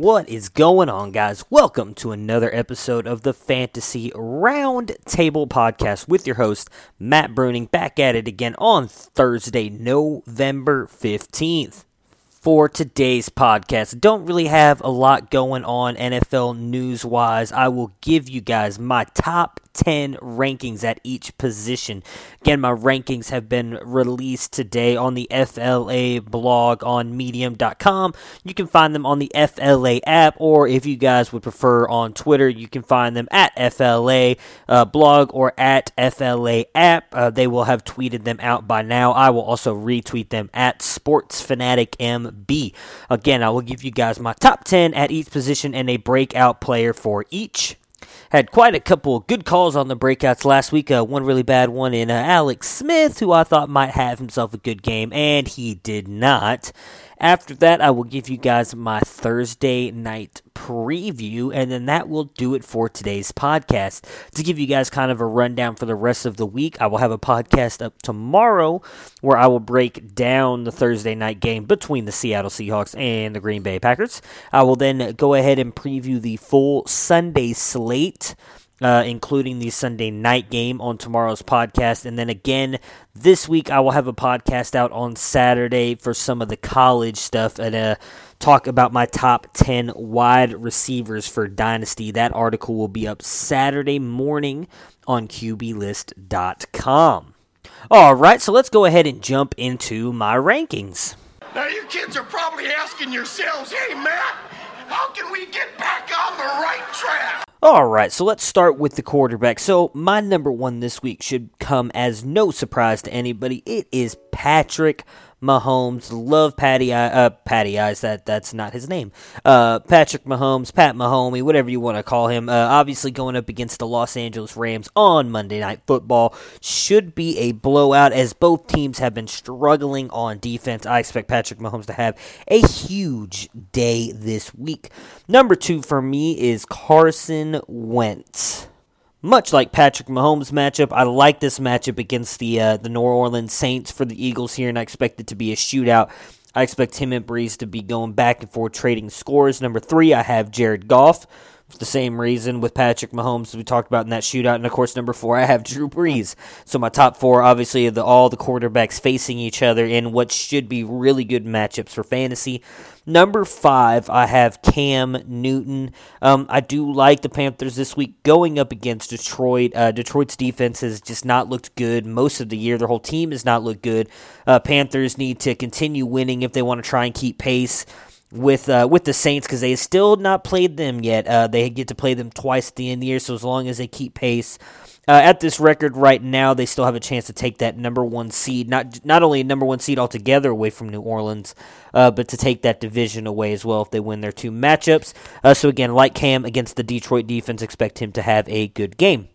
What is going on, guys? Welcome to another episode of the Fantasy Round Table Podcast with your host, Matt Bruning, back at it again on Thursday, November 15th. For today's podcast, don't really have a lot going on NFL news wise. I will give you guys my top 10 rankings at each position. Again, my rankings have been released today on the FLA blog on medium.com. You can find them on the FLA app, or if you guys would prefer on Twitter, you can find them at FLA uh, blog or at FLA app. Uh, they will have tweeted them out by now. I will also retweet them at Sports Fanatic MB. Again, I will give you guys my top 10 at each position and a breakout player for each had quite a couple of good calls on the breakouts last week. Uh, one really bad one in uh, Alex Smith, who I thought might have himself a good game, and he did not. After that, I will give you guys my Thursday night preview, and then that will do it for today's podcast. To give you guys kind of a rundown for the rest of the week, I will have a podcast up tomorrow where I will break down the Thursday night game between the Seattle Seahawks and the Green Bay Packers. I will then go ahead and preview the full Sunday slate. Uh, including the Sunday night game on tomorrow's podcast. And then again, this week I will have a podcast out on Saturday for some of the college stuff and uh, talk about my top 10 wide receivers for Dynasty. That article will be up Saturday morning on QBList.com. All right, so let's go ahead and jump into my rankings. Now you kids are probably asking yourselves, hey Matt, how can we get back on the right track? All right, so let's start with the quarterback. So, my number one this week should come as no surprise to anybody. It is Patrick Mahomes. Love Patty, uh, Patty Eyes. That that's not his name. Uh, Patrick Mahomes, Pat Mahomey, whatever you want to call him. Uh, obviously, going up against the Los Angeles Rams on Monday Night Football should be a blowout. As both teams have been struggling on defense, I expect Patrick Mahomes to have a huge day this week. Number two for me is Carson Wentz. Much like Patrick Mahomes' matchup, I like this matchup against the uh, the New Orleans Saints for the Eagles here, and I expect it to be a shootout. I expect him and Brees to be going back and forth trading scores. Number three, I have Jared Goff. For the same reason with Patrick Mahomes we talked about in that shootout, and of course number four I have Drew Brees. So my top four, obviously, the, all the quarterbacks facing each other in what should be really good matchups for fantasy. Number five, I have Cam Newton. Um, I do like the Panthers this week going up against Detroit. Uh, Detroit's defense has just not looked good most of the year. Their whole team has not looked good. Uh, Panthers need to continue winning if they want to try and keep pace with uh, with the Saints because they still not played them yet. Uh, they get to play them twice at the end of the year, so as long as they keep pace. Uh, at this record right now, they still have a chance to take that number one seed. Not not only a number one seed altogether away from New Orleans, uh, but to take that division away as well if they win their two matchups. Uh, so again, like Cam against the Detroit defense, expect him to have a good game.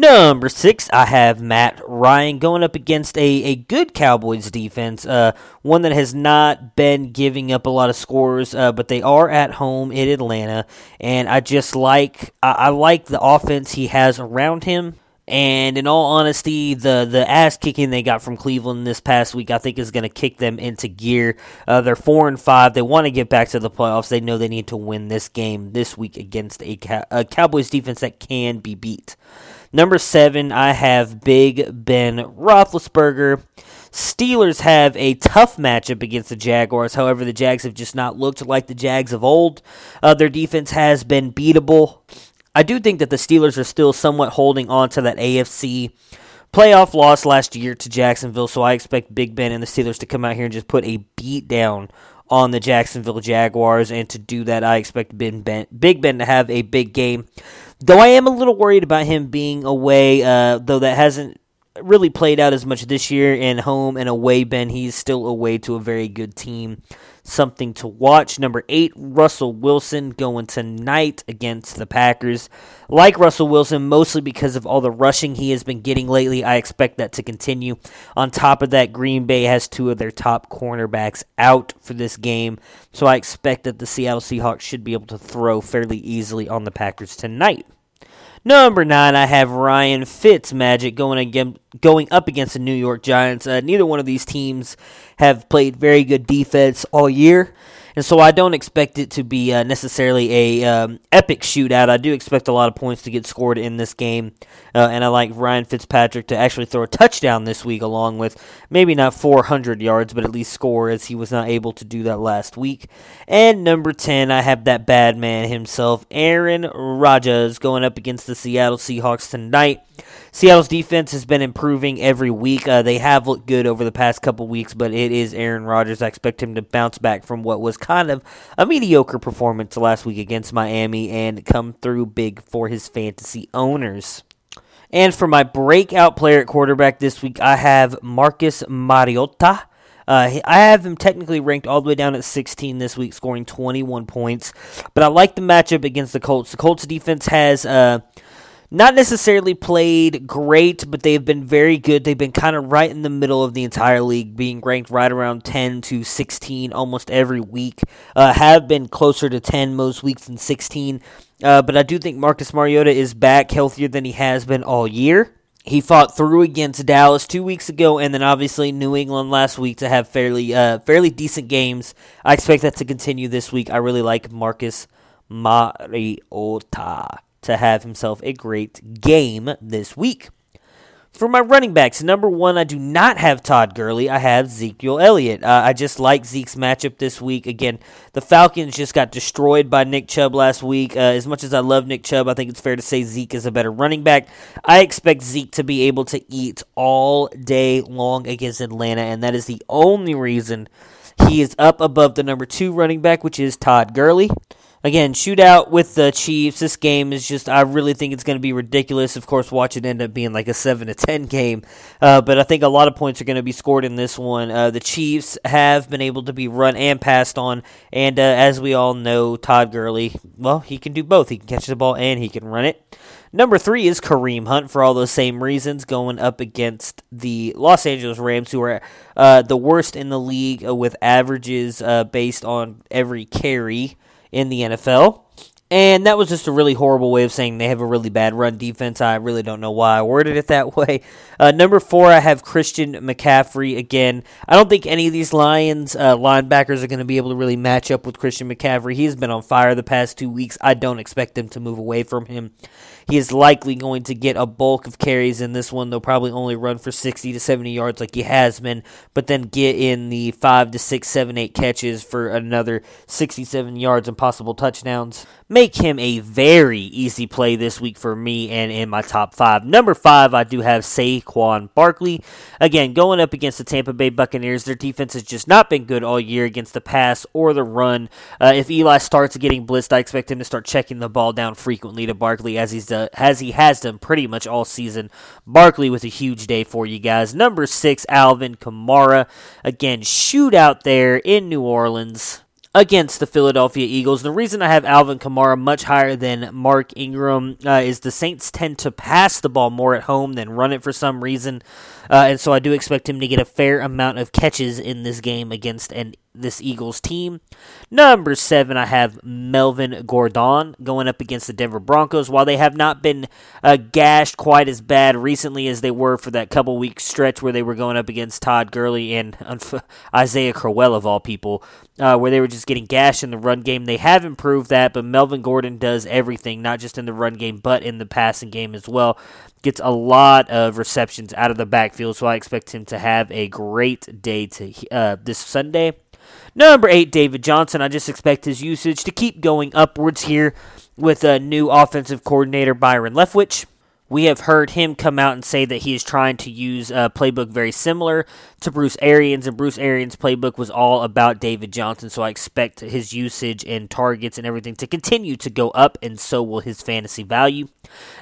Number six, I have Matt Ryan going up against a, a good Cowboys defense, uh, one that has not been giving up a lot of scores, uh, but they are at home in Atlanta, and I just like I, I like the offense he has around him. And in all honesty, the the ass kicking they got from Cleveland this past week, I think, is going to kick them into gear. Uh, they're four and five. They want to get back to the playoffs. They know they need to win this game this week against a, a Cowboys defense that can be beat. Number seven, I have Big Ben Roethlisberger. Steelers have a tough matchup against the Jaguars. However, the Jags have just not looked like the Jags of old. Uh, their defense has been beatable. I do think that the Steelers are still somewhat holding on to that AFC playoff loss last year to Jacksonville, so I expect Big Ben and the Steelers to come out here and just put a beat down on the Jacksonville Jaguars. And to do that, I expect ben, ben, Big Ben to have a big game. Though I am a little worried about him being away, uh, though that hasn't really played out as much this year. And home and away, Ben, he's still away to a very good team. Something to watch. Number eight, Russell Wilson going tonight against the Packers. Like Russell Wilson, mostly because of all the rushing he has been getting lately, I expect that to continue. On top of that, Green Bay has two of their top cornerbacks out for this game, so I expect that the Seattle Seahawks should be able to throw fairly easily on the Packers tonight. Number nine, I have Ryan Fitzmagic going again, going up against the New York Giants. Uh, neither one of these teams have played very good defense all year and so I don't expect it to be uh, necessarily a um, epic shootout. I do expect a lot of points to get scored in this game, uh, and I like Ryan Fitzpatrick to actually throw a touchdown this week, along with maybe not 400 yards, but at least score, as he was not able to do that last week. And number 10, I have that bad man himself, Aaron Rodgers, going up against the Seattle Seahawks tonight. Seattle's defense has been improving every week. Uh, they have looked good over the past couple weeks, but it is Aaron Rodgers. I expect him to bounce back from what was kind of a mediocre performance last week against Miami and come through big for his fantasy owners. And for my breakout player at quarterback this week, I have Marcus Mariota. Uh, I have him technically ranked all the way down at 16 this week, scoring 21 points. But I like the matchup against the Colts. The Colts defense has uh, not necessarily played great, but they've been very good. They've been kind of right in the middle of the entire league, being ranked right around 10 to 16 almost every week. Uh, have been closer to 10 most weeks than 16. Uh, but I do think Marcus Mariota is back healthier than he has been all year. He fought through against Dallas two weeks ago, and then obviously New England last week to have fairly uh, fairly decent games. I expect that to continue this week. I really like Marcus Mariota to have himself a great game this week. For my running backs, number one, I do not have Todd Gurley. I have Ezekiel Elliott. Uh, I just like Zeke's matchup this week. Again, the Falcons just got destroyed by Nick Chubb last week. Uh, as much as I love Nick Chubb, I think it's fair to say Zeke is a better running back. I expect Zeke to be able to eat all day long against Atlanta, and that is the only reason he is up above the number two running back, which is Todd Gurley. Again, shootout with the Chiefs. This game is just, I really think it's going to be ridiculous. Of course, watch it end up being like a 7 to 10 game. Uh, but I think a lot of points are going to be scored in this one. Uh, the Chiefs have been able to be run and passed on. And uh, as we all know, Todd Gurley, well, he can do both. He can catch the ball and he can run it. Number three is Kareem Hunt for all those same reasons, going up against the Los Angeles Rams, who are uh, the worst in the league with averages uh, based on every carry in the NFL. And that was just a really horrible way of saying they have a really bad run defense. I really don't know why I worded it that way. Uh, number four, I have Christian McCaffrey. Again, I don't think any of these Lions uh, linebackers are going to be able to really match up with Christian McCaffrey. He's been on fire the past two weeks. I don't expect them to move away from him. He is likely going to get a bulk of carries in this one. They'll probably only run for 60 to 70 yards like he has been, but then get in the 5 to 6, 7, 8 catches for another 67 yards and possible touchdowns. Make him a very easy play this week for me and in my top five. Number five, I do have Saquon Barkley. Again, going up against the Tampa Bay Buccaneers, their defense has just not been good all year against the pass or the run. Uh, if Eli starts getting blitzed, I expect him to start checking the ball down frequently to Barkley as he's done as he has done pretty much all season. Barkley with a huge day for you guys. Number six, Alvin Kamara. Again, shootout there in New Orleans against the Philadelphia Eagles. The reason I have Alvin Kamara much higher than Mark Ingram uh, is the Saints tend to pass the ball more at home than run it for some reason. Uh, and so I do expect him to get a fair amount of catches in this game against an this Eagles team. Number seven, I have Melvin Gordon going up against the Denver Broncos. While they have not been uh, gashed quite as bad recently as they were for that couple week stretch where they were going up against Todd Gurley and Isaiah Crowell, of all people, uh, where they were just getting gashed in the run game, they have improved that, but Melvin Gordon does everything, not just in the run game, but in the passing game as well. Gets a lot of receptions out of the backfield, so I expect him to have a great day to uh, this Sunday. Number eight, David Johnson. I just expect his usage to keep going upwards here with a new offensive coordinator, Byron Leftwich. We have heard him come out and say that he is trying to use a playbook very similar to Bruce Arians, and Bruce Arians' playbook was all about David Johnson. So I expect his usage and targets and everything to continue to go up, and so will his fantasy value.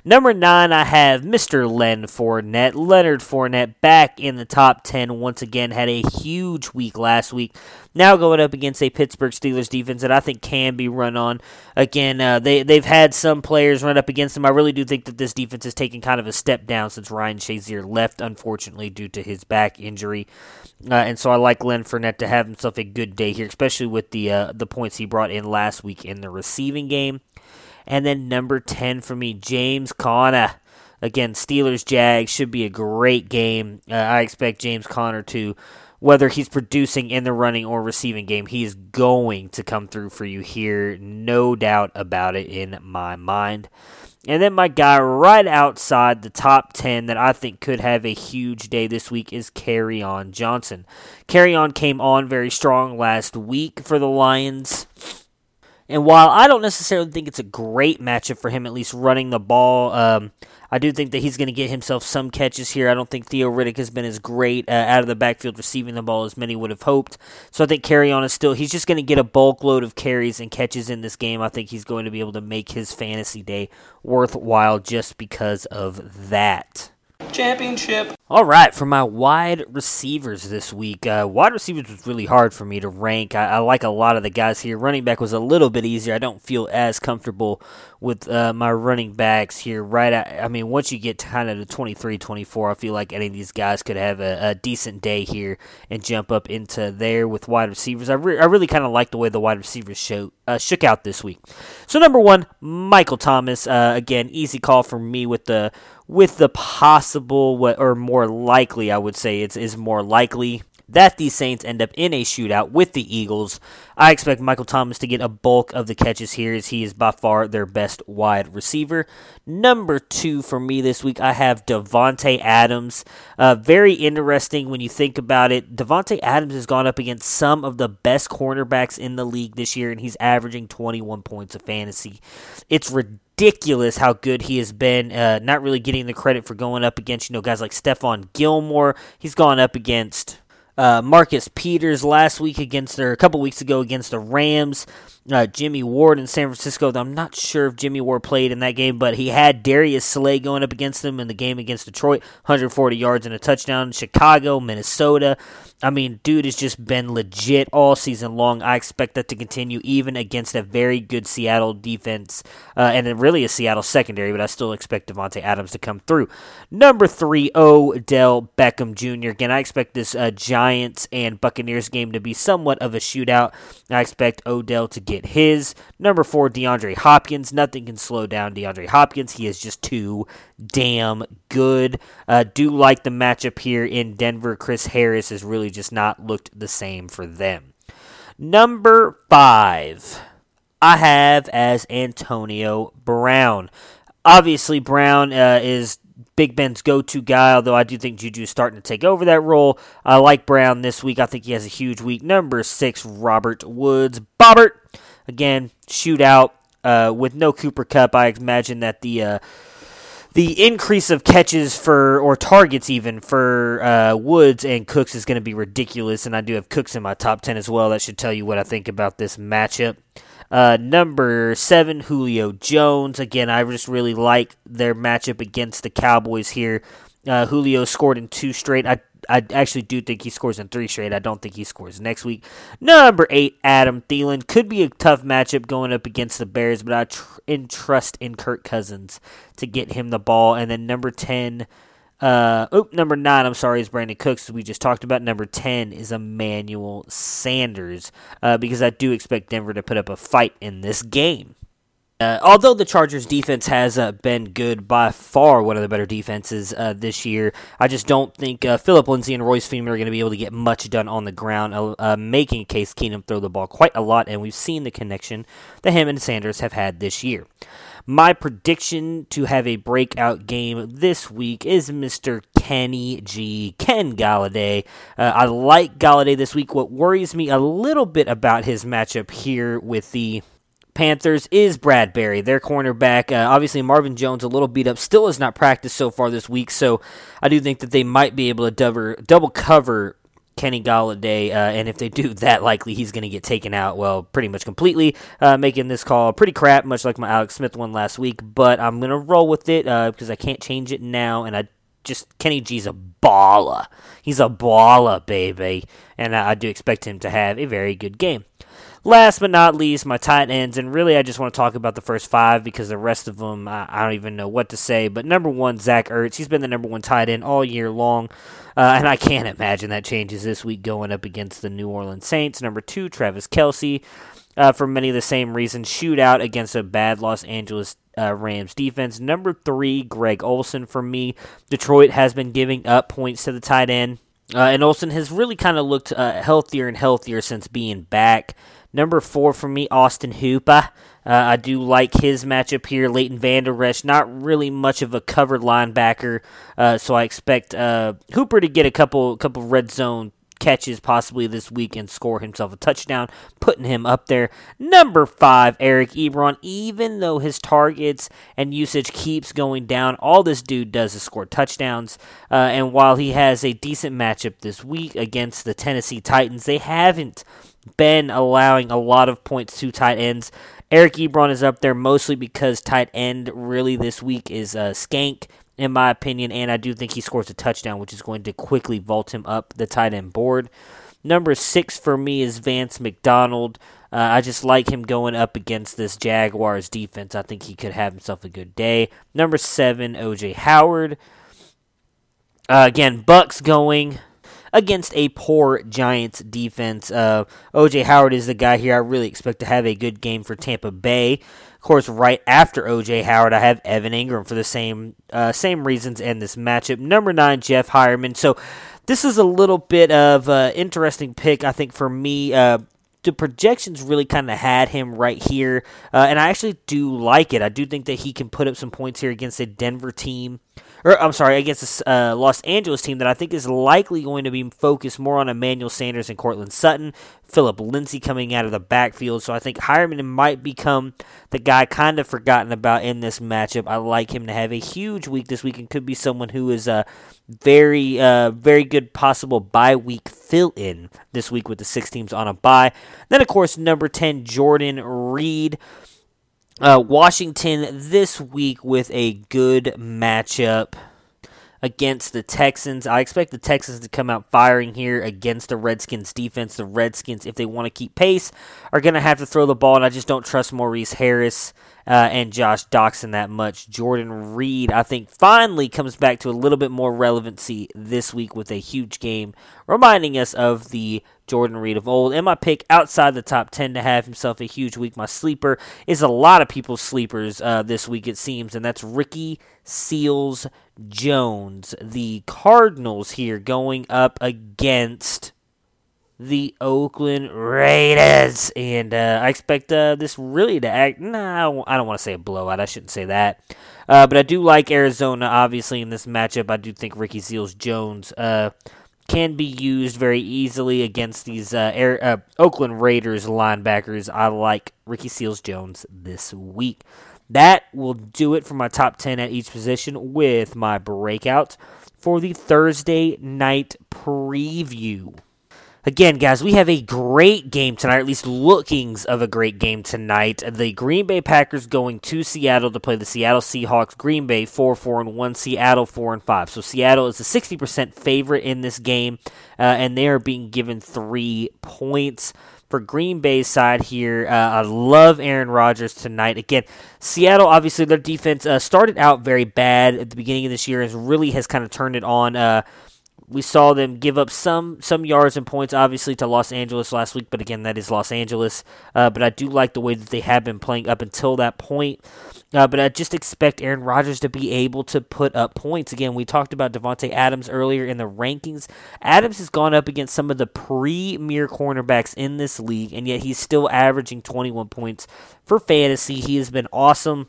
Number nine, I have Mr. Len Fournette. Leonard Fournette back in the top 10 once again. Had a huge week last week. Now going up against a Pittsburgh Steelers defense that I think can be run on. Again, uh, they, they've had some players run up against them. I really do think that this defense has taken kind of a step down since Ryan Shazier left, unfortunately, due to his back injury. Uh, and so I like Len Fournette to have himself a good day here, especially with the uh, the points he brought in last week in the receiving game. And then number 10 for me, James Conner. Again, Steelers Jags should be a great game. Uh, I expect James Conner to, whether he's producing in the running or receiving game, he is going to come through for you here. No doubt about it in my mind. And then my guy right outside the top 10 that I think could have a huge day this week is Kerryon Johnson. Kerryon came on very strong last week for the Lions. And while I don't necessarily think it's a great matchup for him, at least running the ball, um, I do think that he's going to get himself some catches here. I don't think Theo Riddick has been as great uh, out of the backfield receiving the ball as many would have hoped. So I think Kerryon is still, he's just going to get a bulk load of carries and catches in this game. I think he's going to be able to make his fantasy day worthwhile just because of that. Championship. All right, for my wide receivers this week, uh, wide receivers was really hard for me to rank. I, I, like a lot of the guys here. Running back was a little bit easier. I don't feel as comfortable with uh, my running backs here. Right, at, I mean, once you get kind of the 23, 24, I feel like any of these guys could have a, a decent day here and jump up into there with wide receivers. I, re- I really kind of like the way the wide receivers show, uh, shook out this week. So number one, Michael Thomas. Uh, again, easy call for me with the with the possible or more likely, I would say it's is more likely that these Saints end up in a shootout with the Eagles. I expect Michael Thomas to get a bulk of the catches here as he is by far their best wide receiver. Number two for me this week, I have Davante Adams. Uh, very interesting when you think about it. Davante Adams has gone up against some of the best cornerbacks in the league this year, and he's averaging 21 points of fantasy. It's ridiculous ridiculous how good he has been. Uh, not really getting the credit for going up against you know guys like Stephon Gilmore. He's gone up against uh, Marcus Peters last week against or a couple weeks ago against the Rams. Uh, Jimmy Ward in San Francisco. I'm not sure if Jimmy Ward played in that game, but he had Darius Slay going up against him in the game against Detroit, 140 yards and a touchdown. Chicago, Minnesota. I mean, dude has just been legit all season long. I expect that to continue even against a very good Seattle defense uh, and really a Seattle secondary, but I still expect Davante Adams to come through. Number three, Odell Beckham Jr. Again, I expect this uh, Giants and Buccaneers game to be somewhat of a shootout. I expect Odell to get his. Number four, DeAndre Hopkins. Nothing can slow down DeAndre Hopkins. He is just too damn good. Uh, do like the matchup here in Denver. Chris Harris has really just not looked the same for them. Number five, I have as Antonio Brown. Obviously, Brown uh, is Big Ben's go to guy, although I do think Juju is starting to take over that role. I like Brown this week. I think he has a huge week. Number six, Robert Woods. Bobbert, again, shootout uh, with no Cooper Kupp. I imagine that the. Uh, the increase of catches for or targets even for uh, Woods and Cooks is going to be ridiculous, and I do have Cooks in my top ten as well. That should tell you what I think about this matchup. Uh, number seven, Julio Jones. Again, I just really like their matchup against the Cowboys here. Uh, Julio scored in two straight. I I actually do think he scores in three straight. I don't think he scores next week. Number eight, Adam Thielen. Could be a tough matchup going up against the Bears, but I tr- trust in Kirk Cousins to get him the ball. And then number 10, uh, oh, number nine, I'm sorry, is Brandin Cooks, we just talked about. Number 10 is Emmanuel Sanders, uh, because I do expect Denver to put up a fight in this game. Uh, although the Chargers defense has uh, been good, by far one of the better defenses uh, this year, I just don't think uh, Philip Lindsay and Royce Freeman are going to be able to get much done on the ground, uh, uh, making Case Keenum throw the ball quite a lot, and we've seen the connection that him and Sanders have had this year. My prediction to have a breakout game this week is Mr. Kenny G. Ken Golladay. I like Golladay this week. What worries me a little bit about his matchup here with the Panthers is Bradberry, their cornerback. Uh, obviously, Marvin Jones, a little beat up, still has not practiced so far this week, so I do think that they might be able to double, double cover Kenny Golladay, uh, and if they do that, likely he's going to get taken out, well, pretty much completely, uh, making this call pretty crap, much like my Alex Smith one last week, but I'm going to roll with it uh, because I can't change it now, and I just, Kenny G's a baller. He's a baller, baby, and I, I do expect him to have a very good game. Last but not least, my tight ends, and really I just want to talk about the first five because the rest of them I, I don't even know what to say. But number one, Zach Ertz, he's been the number one tight end all year long, uh, and I can't imagine that changes this week going up against the New Orleans Saints. Number two, Travis Kelce, uh, for many of the same reasons, shootout against a bad Los Angeles uh, Rams defense. Number three, Greg Olsen for me. Detroit has been giving up points to the tight end. Uh, and Olsen has really kind of looked uh, healthier and healthier since being back. Number four for me, Austin Hooper. Uh, I do like his matchup here. Leighton Vander Esch, not really much of a covered linebacker, uh, so I expect uh, Hooper to get a couple couple red zone catches possibly this week and score himself a touchdown, putting him up there. Number five, Eric Ebron. Even though his targets and usage keeps going down, all this dude does is score touchdowns. Uh, and while he has a decent matchup this week against the Tennessee Titans, they haven't been allowing a lot of points to tight ends. Eric Ebron is up there mostly because tight end really this week is uh, Skank, in my opinion, and I do think he scores a touchdown, which is going to quickly vault him up the tight end board. Number six for me is Vance McDonald. Uh, I just like him going up against this Jaguars defense. I think he could have himself a good day. Number seven, OJ Howard. Uh, again, Bucks going against a poor Giants defense. Uh, OJ Howard is the guy here I really expect to have a good game for Tampa Bay. Course, right after OJ Howard, I have Evan Engram for the same uh, same reasons in this matchup. Number nine, Jeff Heuerman. So this is a little bit of an interesting pick, I think, for me. Uh, the projections really kind of had him right here, uh, and I actually do like it. I do think that he can put up some points here against a Denver team or I'm sorry, against a uh, Los Angeles team that I think is likely going to be focused more on Emmanuel Sanders and Courtland Sutton, Philip Lindsay coming out of the backfield. So I think Heuerman might become the guy kind of forgotten about in this matchup. I like him to have a huge week this week and could be someone who is a very, uh, very good possible bye week fill in this week with the six teams on a bye. Then, of course, number 10, Jordan Reed. Uh, Washington this week with a good matchup against the Texans. I expect the Texans to come out firing here against the Redskins defense. The Redskins, if they want to keep pace, are going to have to throw the ball, and I just don't trust Maurice Harris uh, and Josh Doctson that much. Jordan Reed, I think, finally comes back to a little bit more relevancy this week with a huge game, reminding us of the Jordan Reed of old. And my pick outside the top 10 to have himself a huge week. My sleeper is a lot of people's sleepers uh, this week, it seems, and that's Ricky Seals Jones. The Cardinals here going up against the Oakland Raiders. And uh, I expect uh, this really to act. Nah, I don't want to say a blowout. I shouldn't say that. Uh, but I do like Arizona, obviously, in this matchup. I do think Ricky Seals Jones uh, can be used very easily against these uh, Air, uh, Oakland Raiders linebackers. I like Ricky Seals Jones this week. That will do it for my top 10 at each position with my breakout for the Thursday night preview. Again, guys, we have a great game tonight, at least lookings of a great game tonight. The Green Bay Packers going to Seattle to play the Seattle Seahawks. Green Bay 4 4 and 1, Seattle 4 and 5. So Seattle is a 60% favorite in this game, uh, and they are being given three points for Green Bay's side here. Uh, I love Aaron Rodgers tonight. Again, Seattle, obviously, their defense uh, started out very bad at the beginning of this year and really has kind of turned it on. Uh, we saw them give up some some yards and points, obviously, to Los Angeles last week, but again, that is Los Angeles. Uh, but I do like the way that they have been playing up until that point. Uh, but I just expect Aaron Rodgers to be able to put up points. Again, we talked about Davante Adams earlier in the rankings. Adams has gone up against some of the premier cornerbacks in this league, and yet he's still averaging 21 points for fantasy. He has been awesome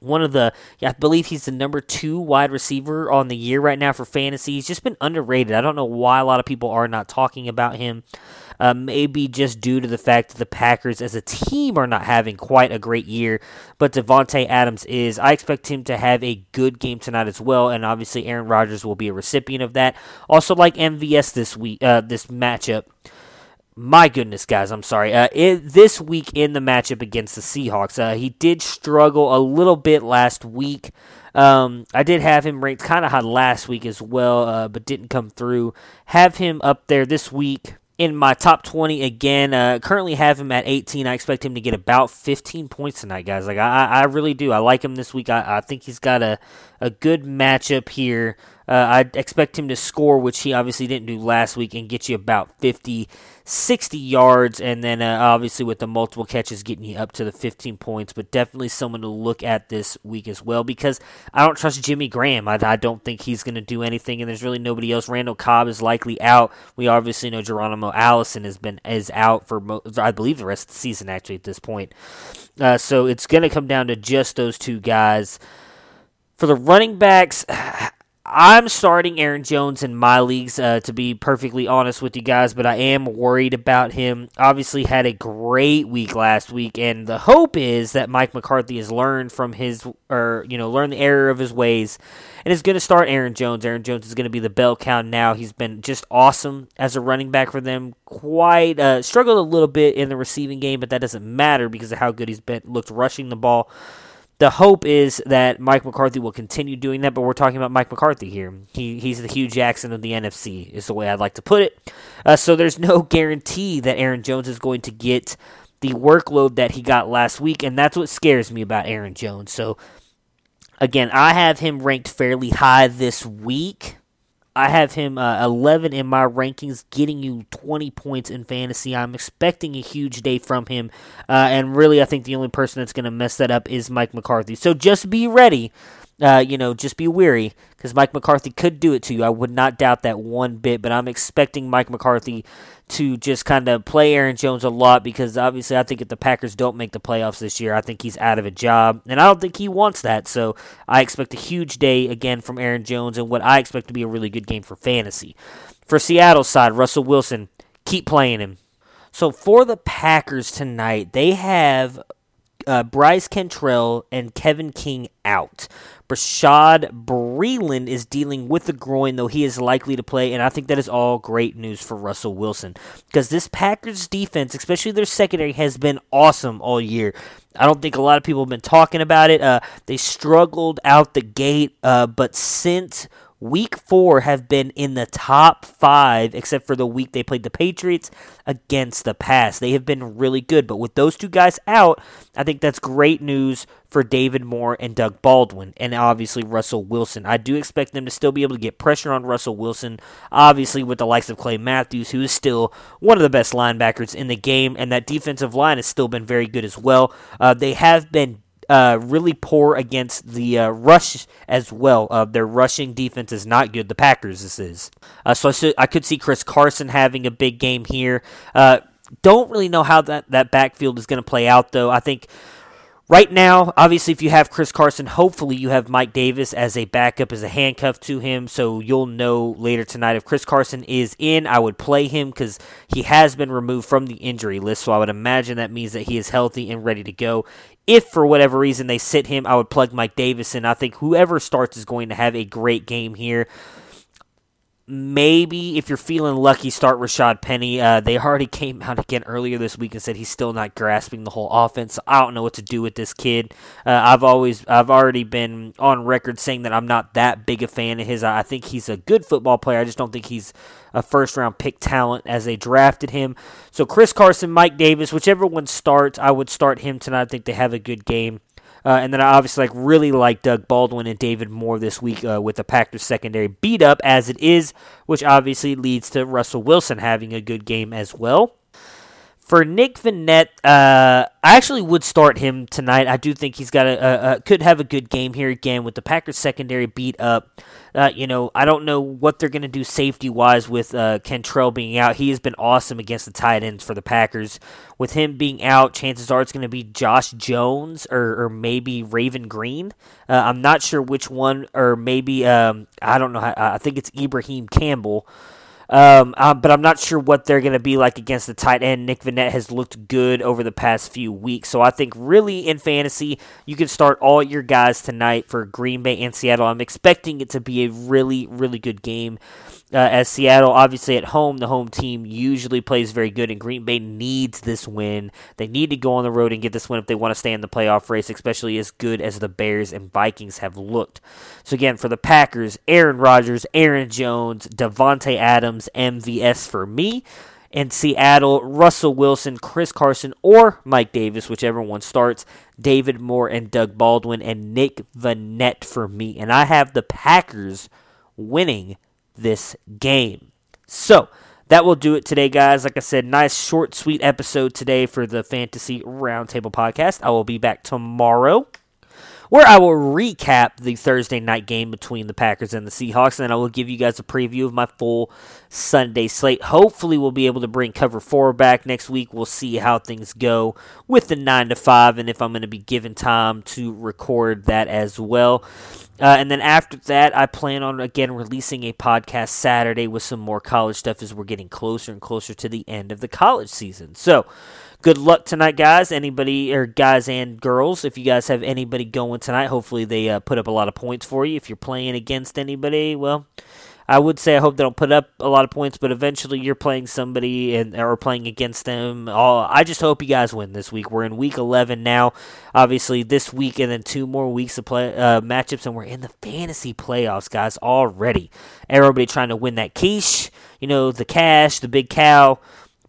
one of the, I believe he's the number two wide receiver on the year right now for fantasy. He's just been underrated. I don't know why a lot of people are not talking about him. uh, maybe just due to the fact that the Packers as a team are not having quite a great year, but Davante Adams is. I expect him to have a good game tonight as well, and obviously Aaron Rodgers will be a recipient of that. Also, like MVS this week, uh, this matchup my goodness, guys, I'm sorry. Uh, it, this week in the matchup against the Seahawks, uh, he did struggle a little bit last week. Um, I did have him ranked kind of high last week as well, uh, but didn't come through. Have him up there this week in my top 20 again. Uh, currently have him at 18. I expect him to get about 15 points tonight, guys. Like I, I really do. I like him this week. I, I think he's got a, a good matchup here. Uh, I expect him to score, which he obviously didn't do last week, and get you about 50, 60 yards, and then uh, obviously with the multiple catches getting you up to the 15 points. But definitely someone to look at this week as well because I don't trust Jimmy Graham. I, I don't think he's going to do anything, and there's really nobody else. Randall Cobb is likely out. We obviously know Geronimo Allison has been is out for mo- I believe the rest of the season actually at this point. Uh, so it's going to come down to just those two guys. For the running backs, I'm starting Aaron Jones in my leagues, uh, to be perfectly honest with you guys, but I am worried about him. Obviously, had a great week last week, and the hope is that Mike McCarthy has learned from his, or, you know, learned the error of his ways, and is going to start Aaron Jones. Aaron Jones is going to be the bell cow now. He's been just awesome as a running back for them. Quite uh, struggled a little bit in the receiving game, but that doesn't matter because of how good he's been looked rushing the ball the hope is that Mike McCarthy will continue doing that, but we're talking about Mike McCarthy here. He, he's the Hue Jackson of the NFC, is the way I'd like to put it. Uh, so there's no guarantee that Aaron Jones is going to get the workload that he got last week, and that's what scares me about Aaron Jones. So, again, I have him ranked fairly high this week. I have him uh, 11 in my rankings, getting you 20 points in fantasy. I'm expecting a huge day from him, uh, and really, I think the only person that's going to mess that up is Mike McCarthy. So just be ready uh, you know, just be weary because Mike McCarthy could do it to you. I would not doubt that one bit, but I'm expecting Mike McCarthy to just kind of play Aaron Jones a lot because obviously I think if the Packers don't make the playoffs this year, I think he's out of a job, and I don't think he wants that. So I expect a huge day again from Aaron Jones and what I expect to be a really good game for fantasy. For Seattle's side, Russell Wilson, keep playing him. So for the Packers tonight, they have uh, Bryce Cantrell and Kevin King out. Brashad Breeland is dealing with the groin, though he is likely to play, and I think that is all great news for Russell Wilson because this Packers defense, especially their secondary, has been awesome all year. I don't think a lot of people have been talking about it. Uh, they struggled out the gate, uh, but since week four have been in the top five, except for the week they played the Patriots against the pass. They have been really good, but with those two guys out, I think that's great news for David Moore and Doug Baldwin, and obviously Russell Wilson. I do expect them to still be able to get pressure on Russell Wilson, obviously with the likes of Clay Matthews, who is still one of the best linebackers in the game, and that defensive line has still been very good as well. Uh, they have been uh, really poor against the uh, rush as well. Uh, their rushing defense is not good. The Packers, this is. Uh, so I, I, could see Chris Carson having a big game here. Uh, don't really know how that, that backfield is going to play out, though. I think Right now, obviously, if you have Chris Carson, hopefully you have Mike Davis as a backup, as a handcuff to him, so you'll know later tonight if Chris Carson is in. I would play him because he has been removed from the injury list, so I would imagine that means that he is healthy and ready to go. If for whatever reason they sit him, I would plug Mike Davis in. I think whoever starts is going to have a great game here maybe if you're feeling lucky, start Rashad Penny. Uh, they already came out again earlier this week and said he's still not grasping the whole offense. I don't know what to do with this kid. Uh, I've always, I've already been on record saying that I'm not that big a fan of his. I think he's a good football player. I just don't think he's a first round pick talent as they drafted him. So Chris Carson, Mike Davis, whichever one starts, I would start him tonight. I think they have a good game. Uh, and then I obviously like really like Doug Baldwin and David Moore this week uh, with the Packers secondary beat up as it is, which obviously leads to Russell Wilson having a good game as well. For Nick Vannett, uh, I actually would start him tonight. I do think he's got a, a, a, could have a good game here again with the Packers secondary beat up. Uh, you know, I don't know what they're going to do safety wise with uh, Cantrell being out. He has been awesome against the tight ends for the Packers. With him being out, chances are it's going to be Josh Jones or, or maybe Raven Greene. Uh, I'm not sure which one, or maybe um, I don't know. I think it's Ibrahim Campbell. Um, uh, but I'm not sure what they're going to be like against the tight end. Nick Vannett has looked good over the past few weeks. So I think really in fantasy, you can start all your guys tonight for Green Bay and Seattle. I'm expecting it to be a really, really good game. Uh, as Seattle, obviously at home, the home team usually plays very good, and Green Bay needs this win. They need to go on the road and get this win if they want to stay in the playoff race, especially as good as the Bears and Vikings have looked. So, again, for the Packers, Aaron Rodgers, Aaron Jones, Davante Adams, MVS for me. And Seattle, Russell Wilson, Chris Carson, or Mike Davis, whichever one starts, David Moore and Doug Baldwin, and Nick Vannett for me. And I have the Packers winning this game. So, that will do it today, guys. Like I said, nice, short, sweet episode today for the Fantasy Roundtable podcast. I will be back tomorrow where I will recap the Thursday night game between the Packers and the Seahawks, and then I will give you guys a preview of my full Sunday slate. Hopefully, we'll be able to bring cover four back next week. We'll see how things go with the nine to five, and if I'm going to be given time to record that as well. Uh, and then after that, I plan on again releasing a podcast Saturday with some more college stuff as we're getting closer and closer to the end of the college season. So, good luck tonight, guys. Anybody or guys and girls, if you guys have anybody going tonight, hopefully they uh, put up a lot of points for you. If you're playing against anybody, well, I would say I hope they don't put up a lot of points, but eventually you're playing somebody and or playing against them. All I just hope you guys win this week. We're in week 11 now. Obviously, this week and then two more weeks of play uh, matchups, and we're in the fantasy playoffs, guys. Already, everybody trying to win that quiche. You know, the cash, the big cow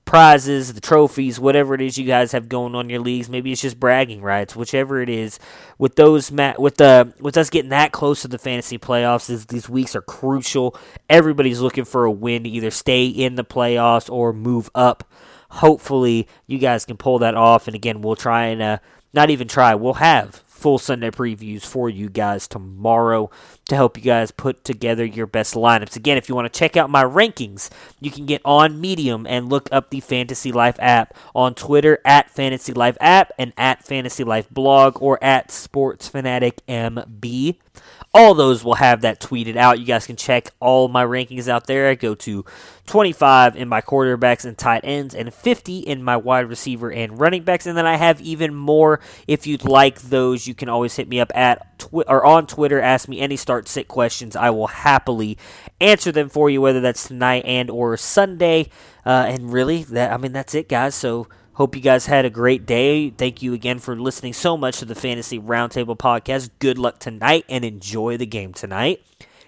prizes, the trophies, whatever it is you guys have going on your leagues. Maybe it's just bragging rights, whichever it is. With those, ma- with the with us getting that close to the fantasy playoffs, is these weeks are crucial. Everybody's looking for a win to either stay in the playoffs or move up. Hopefully, you guys can pull that off. And again, we'll try and uh, not even try. We'll have full Sunday previews for you guys tomorrow to help you guys put together your best lineups. Again, if you want to check out my rankings, you can get on Medium and look up the Fantasy Life app on Twitter at Fantasy Life app and at Fantasy Life blog or at Sports Fanatic MB. All those will have that tweeted out. You guys can check all my rankings out there. I go to 25 in my quarterbacks and tight ends, and 50 in my wide receiver and running backs. And then I have even more. If you'd like those, you can always hit me up at twi- or on Twitter. Ask me any start sit questions. I will happily answer them for you, whether that's tonight and or Sunday. Uh, and really, that I mean that's it, guys. So Hope you guys had a great day. Thank you again for listening so much to the Fantasy Roundtable podcast. Good luck tonight and enjoy the game tonight.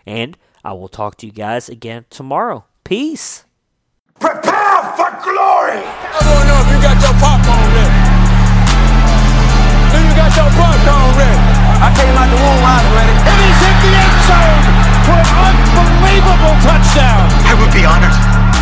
And I will talk to you guys again tomorrow. Peace. Prepare for glory! I wanna know if you got your popcorn ready. Do you got your popcorn ready? I came out the womb, I was ready. And he's hit the end zone for an unbelievable touchdown. I would be honored